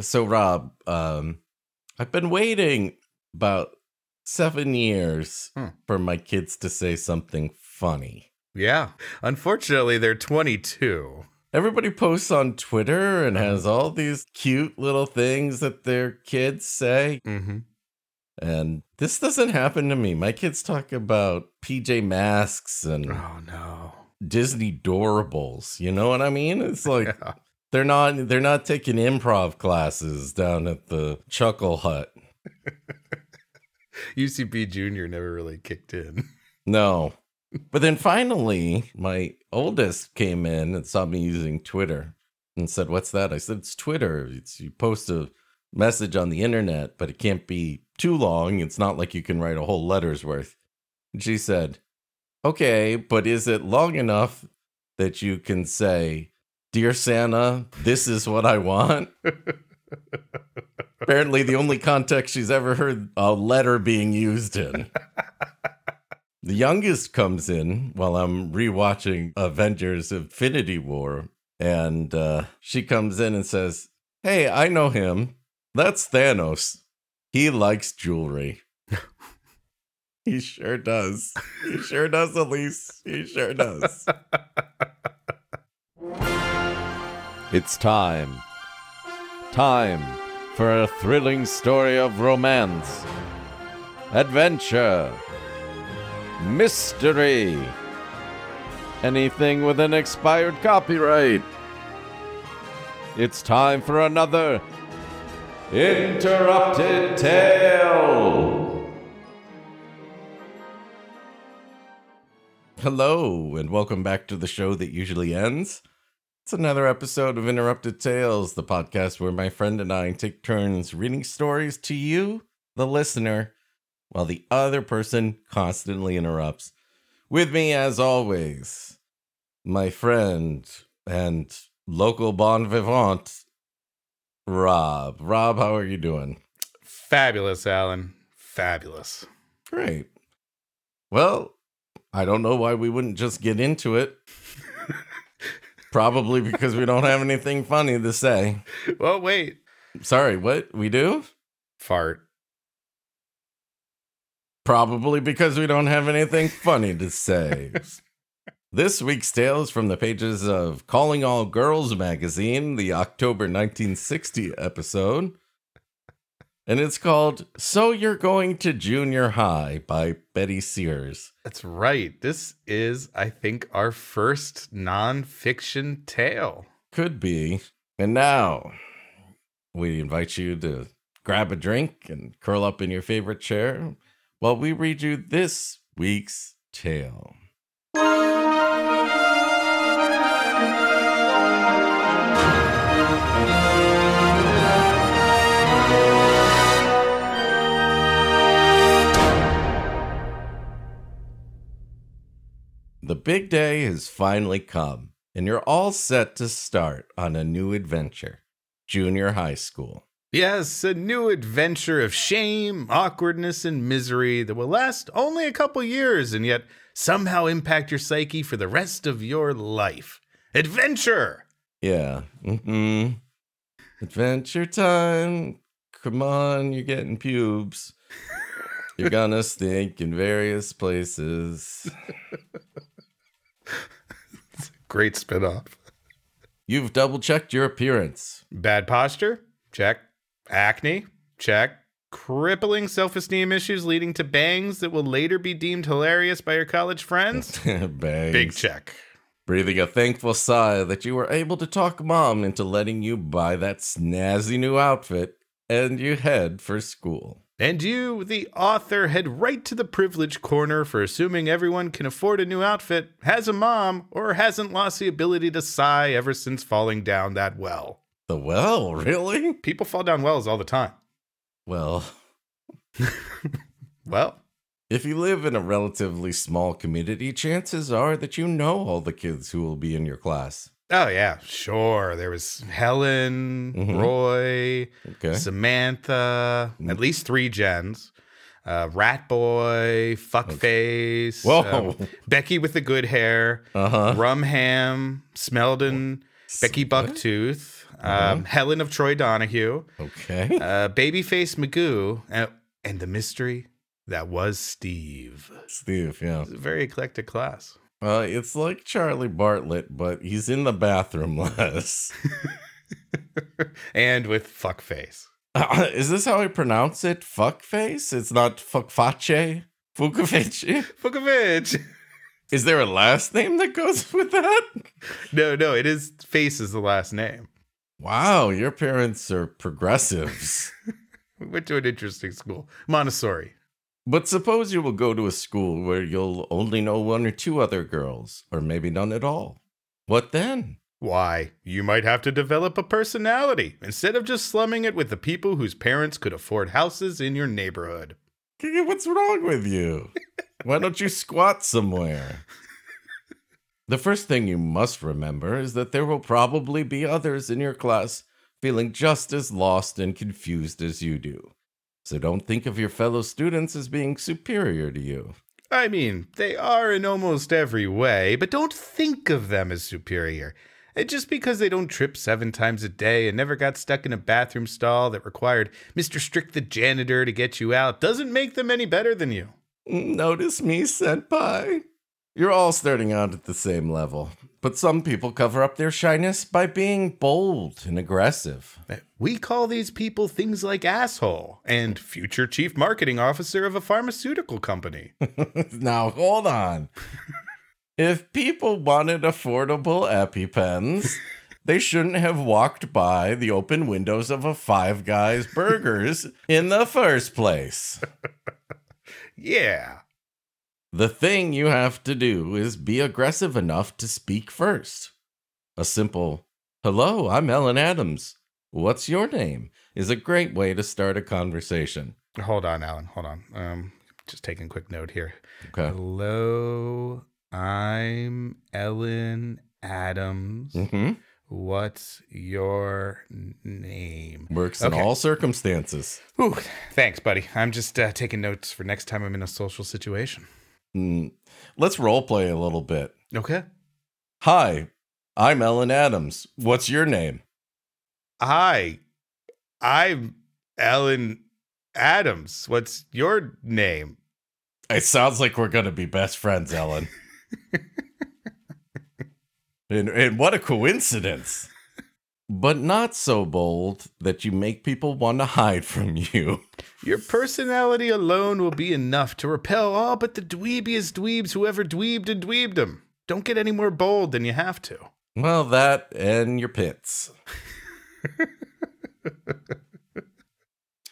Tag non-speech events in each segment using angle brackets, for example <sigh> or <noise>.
So, Rob, um, I've been waiting about seven years Hmm. for my kids to say something funny. Yeah. Unfortunately, they're 22. Everybody posts on Twitter and has all these cute little things that their kids say. Mm-hmm. And this doesn't happen to me. My kids talk about PJ Masks and Oh no. Disney Doorables. You know what I mean? It's <laughs> like Yeah. They're not they're not taking improv classes down at the Chuckle Hut. <laughs> UCB Junior never really kicked in. <laughs> No. But then finally, my oldest came in and saw me using Twitter and said, What's that? I said, It's Twitter. It's you post a message on the internet, but it can't be too long. It's not like you can write a whole letter's worth. And she said, Okay, but is it long enough that you can say, Dear Santa, this is what I want? Apparently, the only context she's ever heard a letter being used in. The youngest comes in while I'm rewatching Avengers Infinity War, and uh, she comes in and says, Hey, I know him. That's Thanos. He likes jewelry. <laughs> he sure does. He sure does, Elise. He sure does. <laughs> It's time. Time for a thrilling story of romance, adventure, mystery, anything with an expired copyright. It's time for another interrupted tale. Hello, and welcome back to the show that usually ends. It's another episode of Interrupted Tales, the podcast where my friend and I take turns reading stories to you, the listener, while the other person constantly interrupts. With me, as always, my friend and local bon vivant, Rob. Rob, how are you doing? Fabulous, Alan. Fabulous. Great. Well, I don't know why we wouldn't just get into it. Probably because we don't have anything funny to say. Well, wait. Sorry, what? We do? Fart. Probably because we don't have anything funny to say. <laughs> this week's tale is from the pages of Calling All Girls magazine, the October 1960 episode. And it's called So You're Going to Junior High by Betty Sears. That's right. This is, I think, our first nonfiction tale. Could be. And now we invite you to grab a drink and curl up in your favorite chair while we read you this week's tale. The big day has finally come, and you're all set to start on a new adventure junior high school. Yes, a new adventure of shame, awkwardness, and misery that will last only a couple years and yet somehow impact your psyche for the rest of your life. Adventure! Yeah. hmm Adventure time. Come on, you're getting pubes. You're gonna stink in various places. <laughs> Great spinoff. You've double checked your appearance. Bad posture? Check. Acne? Check. Crippling self esteem issues leading to bangs that will later be deemed hilarious by your college friends? <laughs> Bangs. Big check. Breathing a thankful sigh that you were able to talk mom into letting you buy that snazzy new outfit and you head for school. And you, the author, head right to the privilege corner for assuming everyone can afford a new outfit, has a mom, or hasn't lost the ability to sigh ever since falling down that well. The well, really? People fall down wells all the time. Well, <laughs> Well, if you live in a relatively small community, chances are that you know all the kids who will be in your class. Oh yeah, sure. There was Helen, Mhm. Roy, Okay. Samantha, at least three gens. Uh, Rat Boy, Fuckface, Whoa. um, Becky with the good hair, Uh huh. Rumham, Smeldon, Becky What? Bucktooth, um, Helen of Troy Donahue, Okay. uh, Babyface Magoo, and the mystery that was Steve. Steve, yeah. Very eclectic class. Uh, it's like Charlie Bartlett, but he's in the bathroom <laughs> less. <laughs> and with fuckface. <laughs> is this how I pronounce it? Fuckface? It's not fuckface? Fukafici? Fukovich. Is there a last name that goes with that? No, no, it is face is the last name. Wow, your parents are progressives. We went to an interesting school, Montessori. But suppose you will go to a school where you'll only know one or two other girls, or maybe none at all. What then? Why, you might have to develop a personality instead of just slumming it with the people whose parents could afford houses in your neighborhood. What's wrong with you? Why don't you squat somewhere? The first thing you must remember is that there will probably be others in your class feeling just as lost and confused as you do. So don't think of your fellow students as being superior to you. I mean, they are in almost every way, but don't think of them as superior. And just because they don't trip seven times a day and never got stuck in a bathroom stall that required Mr. Strict the janitor to get you out doesn't make them any better than you. Notice me, Senpai. You're all starting out at the same level, but some people cover up their shyness by being bold and aggressive. We call these people things like asshole and future chief marketing officer of a pharmaceutical company. <laughs> now, hold on. if people wanted affordable EpiPens, they shouldn't have walked by the open windows of a Five Guys Burgers in the first place. <laughs> yeah. The thing you have to do is be aggressive enough to speak first. A simple, hello, I'm Ellen Adams. What's your name? is a great way to start a conversation. Hold on, Alan. Hold on. Um, just taking a quick note here. Okay. Hello, I'm Ellen Adams. hmm What's your name? Works in all circumstances. Ooh, thanks, buddy. I'm just uh, taking notes for next time I'm in a social situation. Mm, Let's role play a little bit. Okay. Hi, I'm Ellen Adams. What's your name? Hi, I'm Ellen Adams. What's your name? It sounds like we're going to be best friends, Ellen. <laughs> and, and what a coincidence. But not so bold that you make people want to hide from you. <laughs> Your personality alone will be enough to repel all but the dweebiest dweebs who ever dweebed and dweebdom. Don't get any more bold than you have to. Well, that and your pits. <laughs>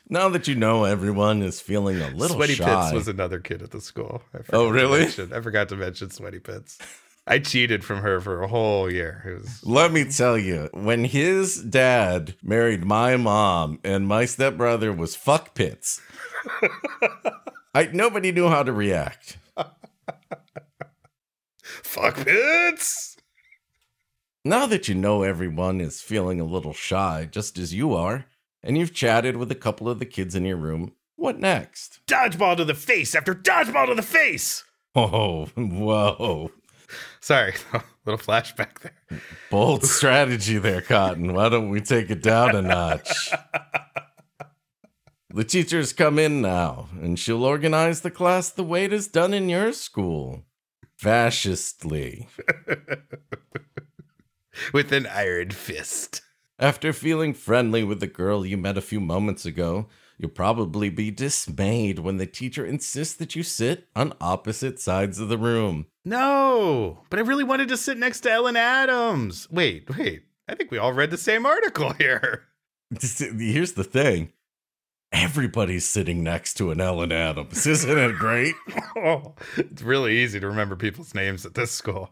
now that you know everyone is feeling a little Sweaty shy. Pits was another kid at the school. I Oh, really? I forgot to mention Sweaty Pits. <laughs> I cheated from her for a whole year. It was Let me tell you, when his dad married my mom and my stepbrother was fuck pits, I nobody knew how to react. <laughs> fuck pits. Now that you know everyone is feeling a little shy, just as you are, and you've chatted with a couple of the kids in your room, what next? Dodgeball to the face after dodgeball to the face. <laughs> Oh, whoa. <laughs> Sorry, <laughs> little flashback there. Bold strategy there, Cotton. Why don't we take it down a notch? The teachers come in now, and she'll organize the class the way it is done in your school. Fascistly. <laughs> With an iron fist. After feeling friendly with the girl you met a few moments ago, you'll probably be dismayed when the teacher insists that you sit on opposite sides of the room. No, but I really wanted to sit next to Ellen Adams. Wait, wait. I think we all read the same article <laughs> here. Here's the thing everybody's sitting next to an Ellen Adams. Isn't it great? <laughs> Oh, it's really easy to remember people's names at this school.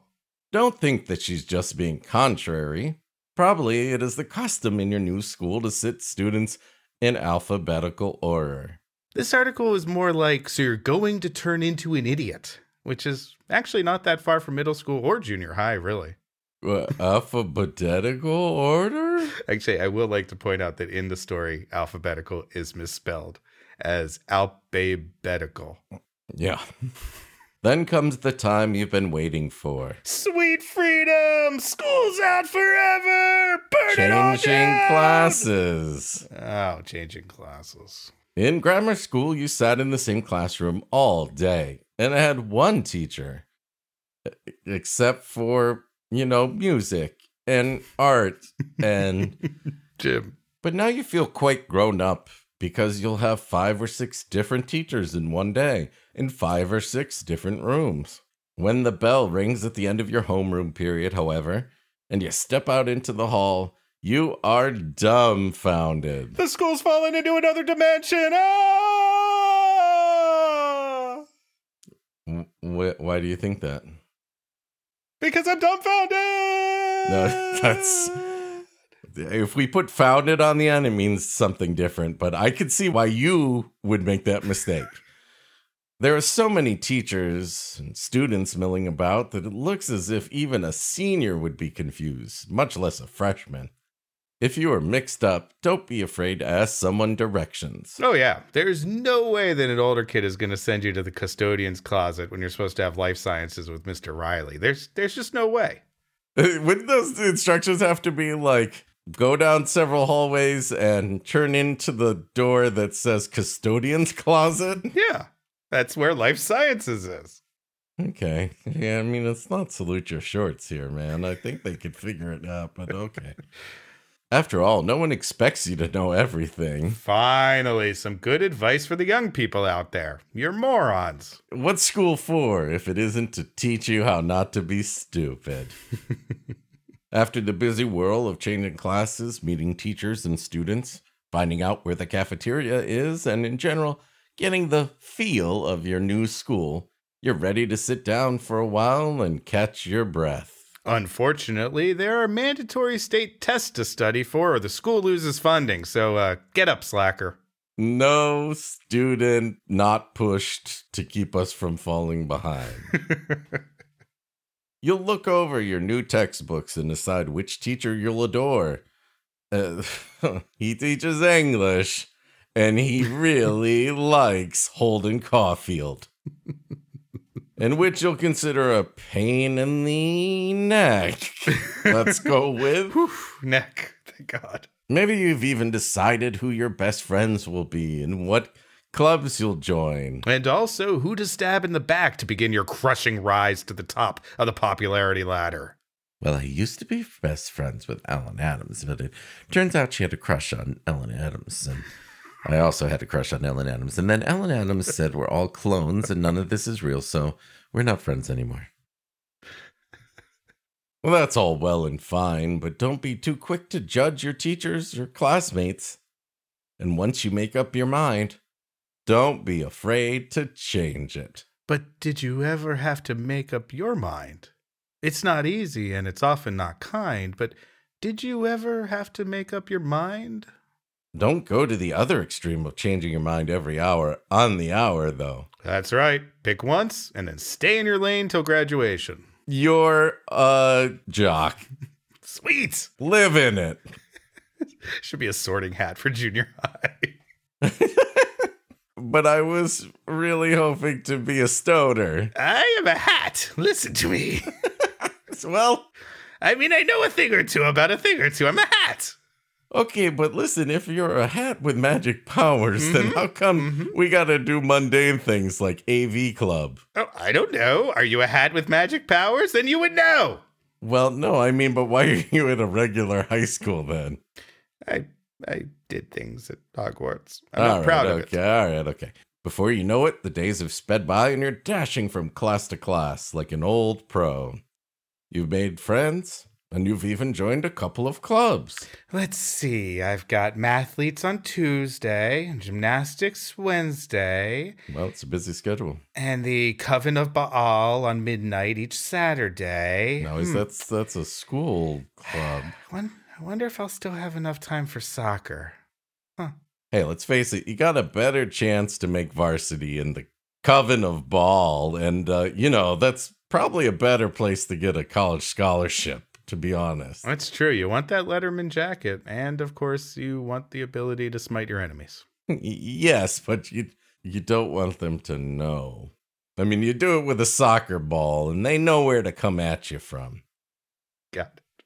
Don't think that she's just being contrary. Probably it is the custom in your new school to sit students in alphabetical order. This article is more like, so you're going to turn into an idiot, which is actually not that far from middle school or junior high, really. Uh, alphabetical order? Actually, I will like to point out that in the story, alphabetical is misspelled as alphabetical. Yeah. Then comes the time you've been waiting for. Sweet freedom! School's out forever! Burn Changing classes. Oh, changing classes. In grammar school, you sat in the same classroom all day and I had one teacher, except for, you know, music and art and <laughs> gym. But now you feel quite grown up because you'll have five or six different teachers in one day in five or six different rooms. When the bell rings at the end of your homeroom period, however, and you step out into the hall, you are dumbfounded. The school's fallen into another dimension! Ah! W- wh- why do you think that? Because I'm dumbfounded! No, <laughs> that's- If we put founded on the end, it means something different, but I could see why you would make that mistake. There are so many teachers and students milling about that it looks as if even a senior would be confused, much less a freshman. If you are mixed up, don't be afraid to ask someone directions. Oh yeah, there's no way that an older kid is going to send you to the custodian's closet when you're supposed to have life sciences with Mr. Riley. There's there's just no way. <laughs> Wouldn't those instructions have to be like go down several hallways and turn into the door that says custodian's closet? <laughs> Yeah, that's where life sciences is. Okay. Yeah, I mean, it's not salute your shorts here, man. I think they could figure it out, but okay. <laughs> After all, no one expects you to know everything. Finally, some good advice for the young people out there. You're morons. What's school for if it isn't to teach you how not to be stupid? <laughs> After the busy whirl of changing classes, meeting teachers and students, finding out where the cafeteria is, and in general, getting the feel of your new school, you're ready to sit down for a while and catch your breath. Unfortunately, there are mandatory state tests to study for, or the school loses funding. So uh, get up, slacker. No student not pushed to keep us from falling behind. <laughs> You'll look over your new textbooks and decide which teacher you'll adore. Uh, <laughs> he teaches English, and he <laughs> really likes Holden Caulfield. And which you'll consider a pain in the neck. <laughs> Let's go with. Whew, neck. Thank God. Maybe you've even decided who your best friends will be and what clubs you'll join. And also, who to stab in the back to begin your crushing rise to the top of the popularity ladder. Well, I used to be best friends with Ellen Adams, but it turns out she had a crush on Ellen Adams. And I also had a crush on Ellen Adams. And then Ellen Adams said we're all clones and none of this is real, so we're not friends anymore. Well, that's all well and fine, but don't be too quick to judge your teachers or classmates. And once you make up your mind, don't be afraid to change it. But did you ever have to make up your mind? It's not easy and it's often not kind, but did you ever have to make up your mind? Don't go to the other extreme of changing your mind every hour on the hour, though. That's right. Pick once and then stay in your lane till graduation. You're a jock. <laughs> Sweet. Live in it. <laughs> Should be a sorting hat for junior high. <laughs> But I was really hoping to be a stoner. I am a hat. Listen to me. Well, I mean, I know a thing or two about a thing or two. I'm a hat. Okay, but listen, if you're a hat with magic powers, then mm-hmm. how come mm-hmm. we gotta do mundane things like AV Club? Oh, I don't know. Are you a hat with magic powers? Then you would know. Well, no, I mean, but why are you in a regular high school then? I I did things at Hogwarts. I'm All not right, proud of okay, it. all right, okay. Before you know it, the days have sped by and you're dashing from class to class like an old pro. You've made friends, and you've even joined a couple of clubs. Let's see. I've got mathletes on Tuesday, gymnastics Wednesday, Well, it's a busy schedule. and the Coven of Baal on midnight each Saturday. Now, is Hmm. that's that's a school club? <sighs> I wonder if I'll still have enough time for soccer. Hey, let's face it, you got a better chance to make varsity in the Coven of Baal, and uh, you know that's probably a better place to get a college scholarship. To be honest, That's true. You want that Letterman jacket, and of course, you want the ability to smite your enemies. Yes, but you you don't want them to know. I mean, you do it with a soccer ball, and they know where to come at you from. Got it.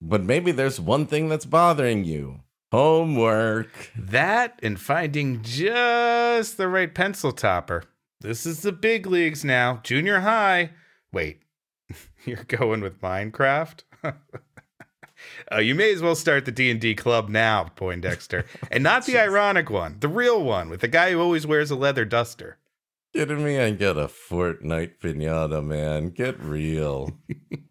But maybe there's one thing that's bothering you homework. That and finding just the right pencil topper. This is the big leagues now. Junior high. Wait, <laughs> you're going with Minecraft? Uh, you may as well start the D&D club now, Poindexter. <laughs> And not the ironic one, the real one with the guy who always wears a leather duster. Kidding me? I get a Fortnite pinata, man. Get real.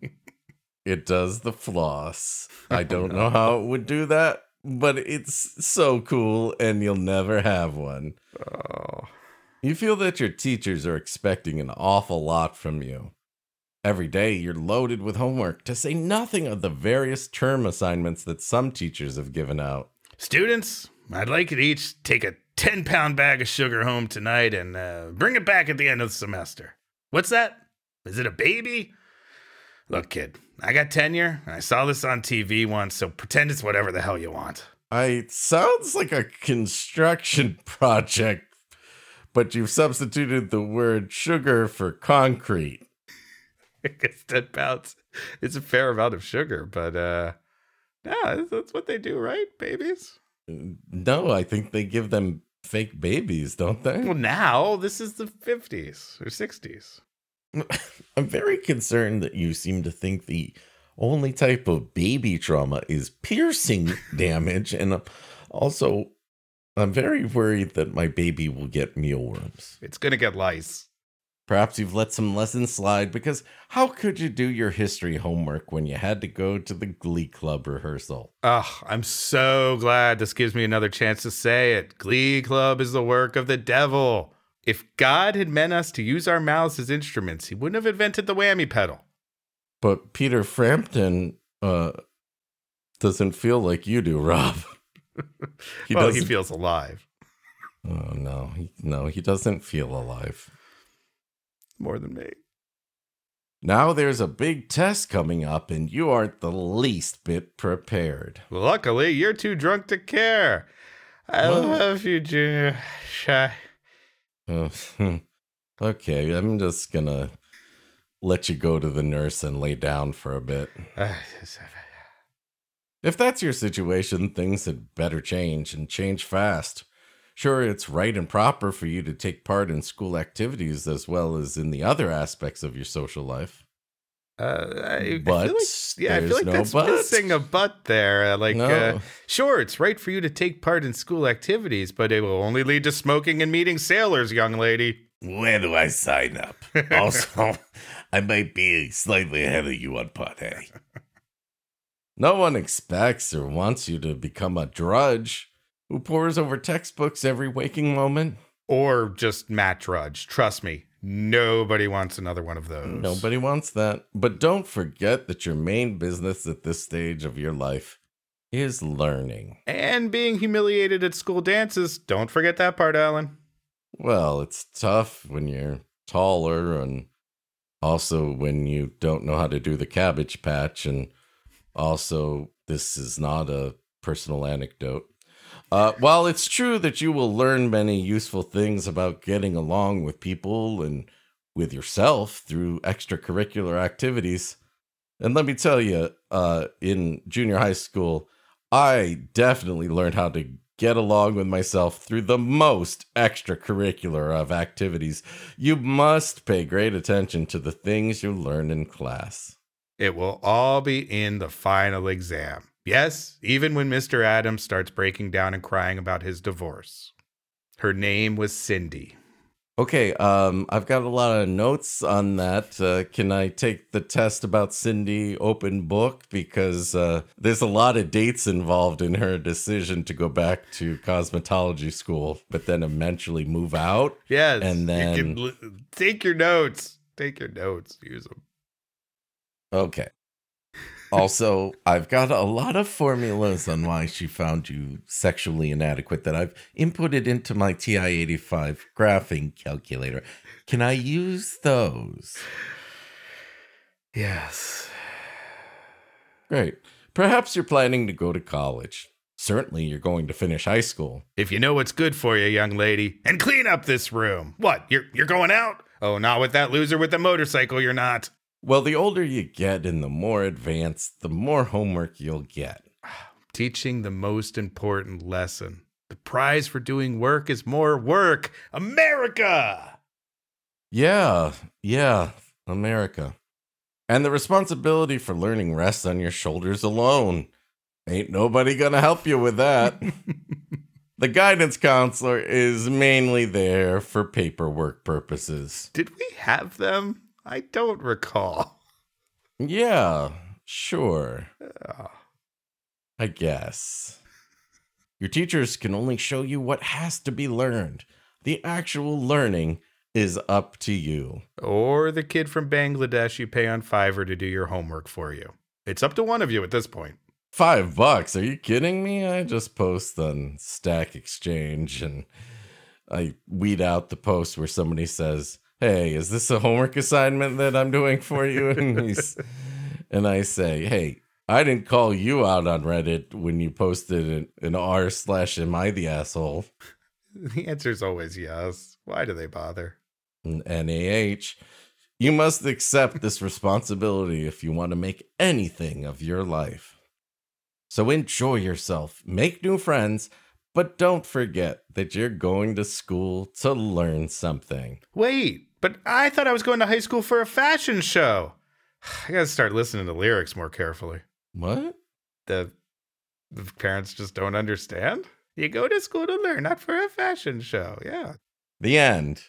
<laughs> it does the floss. I <laughs> don't know how it would do that, but it's so cool, and you'll never have one. Oh. You feel that your teachers are expecting an awful lot from you. Every day, you're loaded with homework, to say nothing of the various term assignments that some teachers have given out. Students, I'd like you to each take a 10 pound bag of sugar home tonight and uh, bring it back at the end of the semester. What's that? Is it a baby? Look, kid, I got tenure and I saw this on TV once, so pretend it's whatever the hell you want. I sounds like a construction <laughs> project, but you've substituted the word sugar for concrete. <laughs> I guess 10 pounds is a fair amount of sugar, but uh, yeah, that's what they do, right? Babies? No, I think they give them fake babies, don't they? Well, now this is the 50s or 60s. <laughs> I'm very concerned that you seem to think the only type of baby trauma is piercing <laughs> damage. And also, I'm very worried that my baby will get mealworms. It's going to get lice. Perhaps you've let some lessons slide because how could you do your history homework when you had to go to the Glee Club rehearsal? Oh, I'm so glad this gives me another chance to say it. Glee Club is the work of the devil. If God had meant us to use our mouths as instruments, he wouldn't have invented the whammy pedal. But Peter Frampton uh, doesn't feel like you do, Rob. <laughs> he well, he feels alive. Oh no, he, no, he doesn't feel alive more than me. Now there's a big test coming up, and you aren't the least bit prepared. Luckily, you're too drunk to care. I well, love you, Junior. Shy. Uh, <laughs> okay, I'm just gonna let you go to the nurse and lay down for a bit. if that's your situation, things had better change and change fast. Sure, it's right and proper for you to take part in school activities as well as in the other aspects of your social life. Uh, I, but I like, yeah, I feel like no that's but. missing a but there. Uh, like, no. uh, sure, it's right for you to take part in school activities, but it will only lead to smoking and meeting sailors, young lady. Where do I sign up? <laughs> also, I might be slightly ahead of you on pot A. No one expects or wants you to become a drudge who pores over textbooks every waking moment. Or just Matt Drudge. Trust me, nobody wants another one of those. Nobody wants that. But don't forget that your main business at this stage of your life is learning. And being humiliated at school dances. Don't forget that part, Alan. Well, it's tough when you're taller and also when you don't know how to do the cabbage patch. And also, this is not a personal anecdote. Uh, while it's true that you will learn many useful things about getting along with people and with yourself through extracurricular activities, and let me tell you, uh, in junior high school, I definitely learned how to get along with myself through the most extracurricular of activities. You must pay great attention to the things you learn in class. It will all be in the final exam. Yes, even when Mr. Adams starts breaking down and crying about his divorce. Her name was Cindy. Okay, um, I've got a lot of notes on that. Uh, can I take the test about Cindy open book? Because uh, there's a lot of dates involved in her decision to go back to cosmetology school, but then eventually move out. Yes. And then. You take your notes. Take your notes. Use them. Okay also, I've got a lot of formulas on why she found you sexually inadequate that I've inputted into my TI 85 graphing calculator. Can I use those? Yes. Great. Perhaps you're planning to go to college. Certainly, you're going to finish high school. If you know what's good for you, young lady, and clean up this room. What? You're you're going out? Oh, not with that loser with the motorcycle, you're not. Well, the older you get and the more advanced, the more homework you'll get. <sighs> Teaching the most important lesson. The prize for doing work is more work. America! Yeah, yeah, America. And the responsibility for learning rests on your shoulders alone. Ain't nobody gonna help you with that. <laughs> the guidance counselor is mainly there for paperwork purposes. Did we have them? I don't recall. Yeah, sure. Oh, I guess. Your teachers can only show you what has to be learned. The actual learning is up to you. Or the kid from Bangladesh you pay on Fiverr to do your homework for you. It's up to one of you at this point. Five bucks? Are you kidding me? I just post on Stack Exchange and I weed out the post where somebody says, Hey, is this a homework assignment that I'm doing for you? And, he's, and I say, Hey, I didn't call you out on Reddit when you posted an, an r slash am I the asshole? The answer is always yes. Why do they bother? NAH. You must accept this responsibility if you want to make anything of your life. So enjoy yourself, make new friends, but don't forget that you're going to school to learn something. Wait, but I thought I was going to high school for a fashion show. <sighs> I gotta start listening to lyrics more carefully. What? The, the parents just don't understand? You go to school to learn, not for a fashion show. Yeah. The end.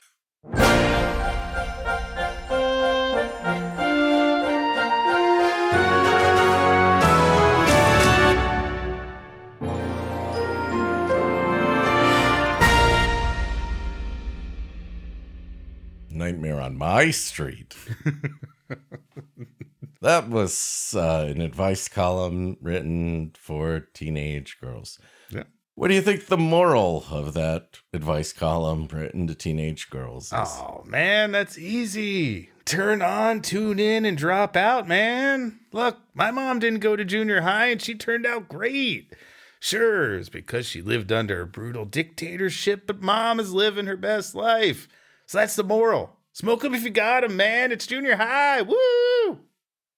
Nightmare on My Street. <laughs> that was uh, an advice column written for teenage girls. Yeah. What do you think the moral of that advice column written to teenage girls is? Oh, man, that's easy. Turn on, tune in, and drop out, man. Look, my mom didn't go to junior high and she turned out great. Sure, it's because she lived under a brutal dictatorship, but mom is living her best life. So that's the moral. Smoke them if you got 'em, man. It's junior high. Woo!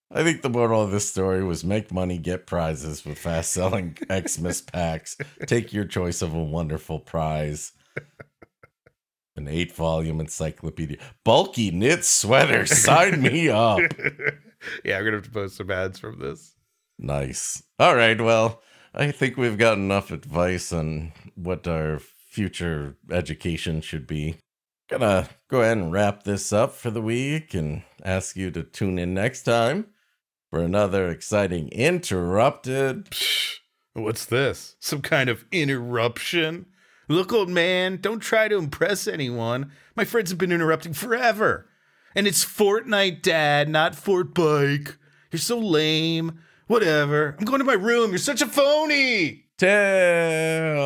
I think the moral of this story was make money, get prizes with fast selling <laughs> Xmas packs. Take your choice of a wonderful prize. An eight volume encyclopedia. Bulky knit sweater. Sign me up. <laughs> yeah, I'm gonna have to post some ads from this. Nice. All right. Well, I think we've got enough advice on what our future education should be. Gonna go ahead and wrap this up for the week and ask you to tune in next time for another exciting interrupted. Psh, what's this? Some kind of interruption? Look, old man, don't try to impress anyone. My friends have been interrupting forever. And it's Fortnite, Dad, not Fort Bike. You're so lame. Whatever. I'm going to my room. You're such a phony. Tell.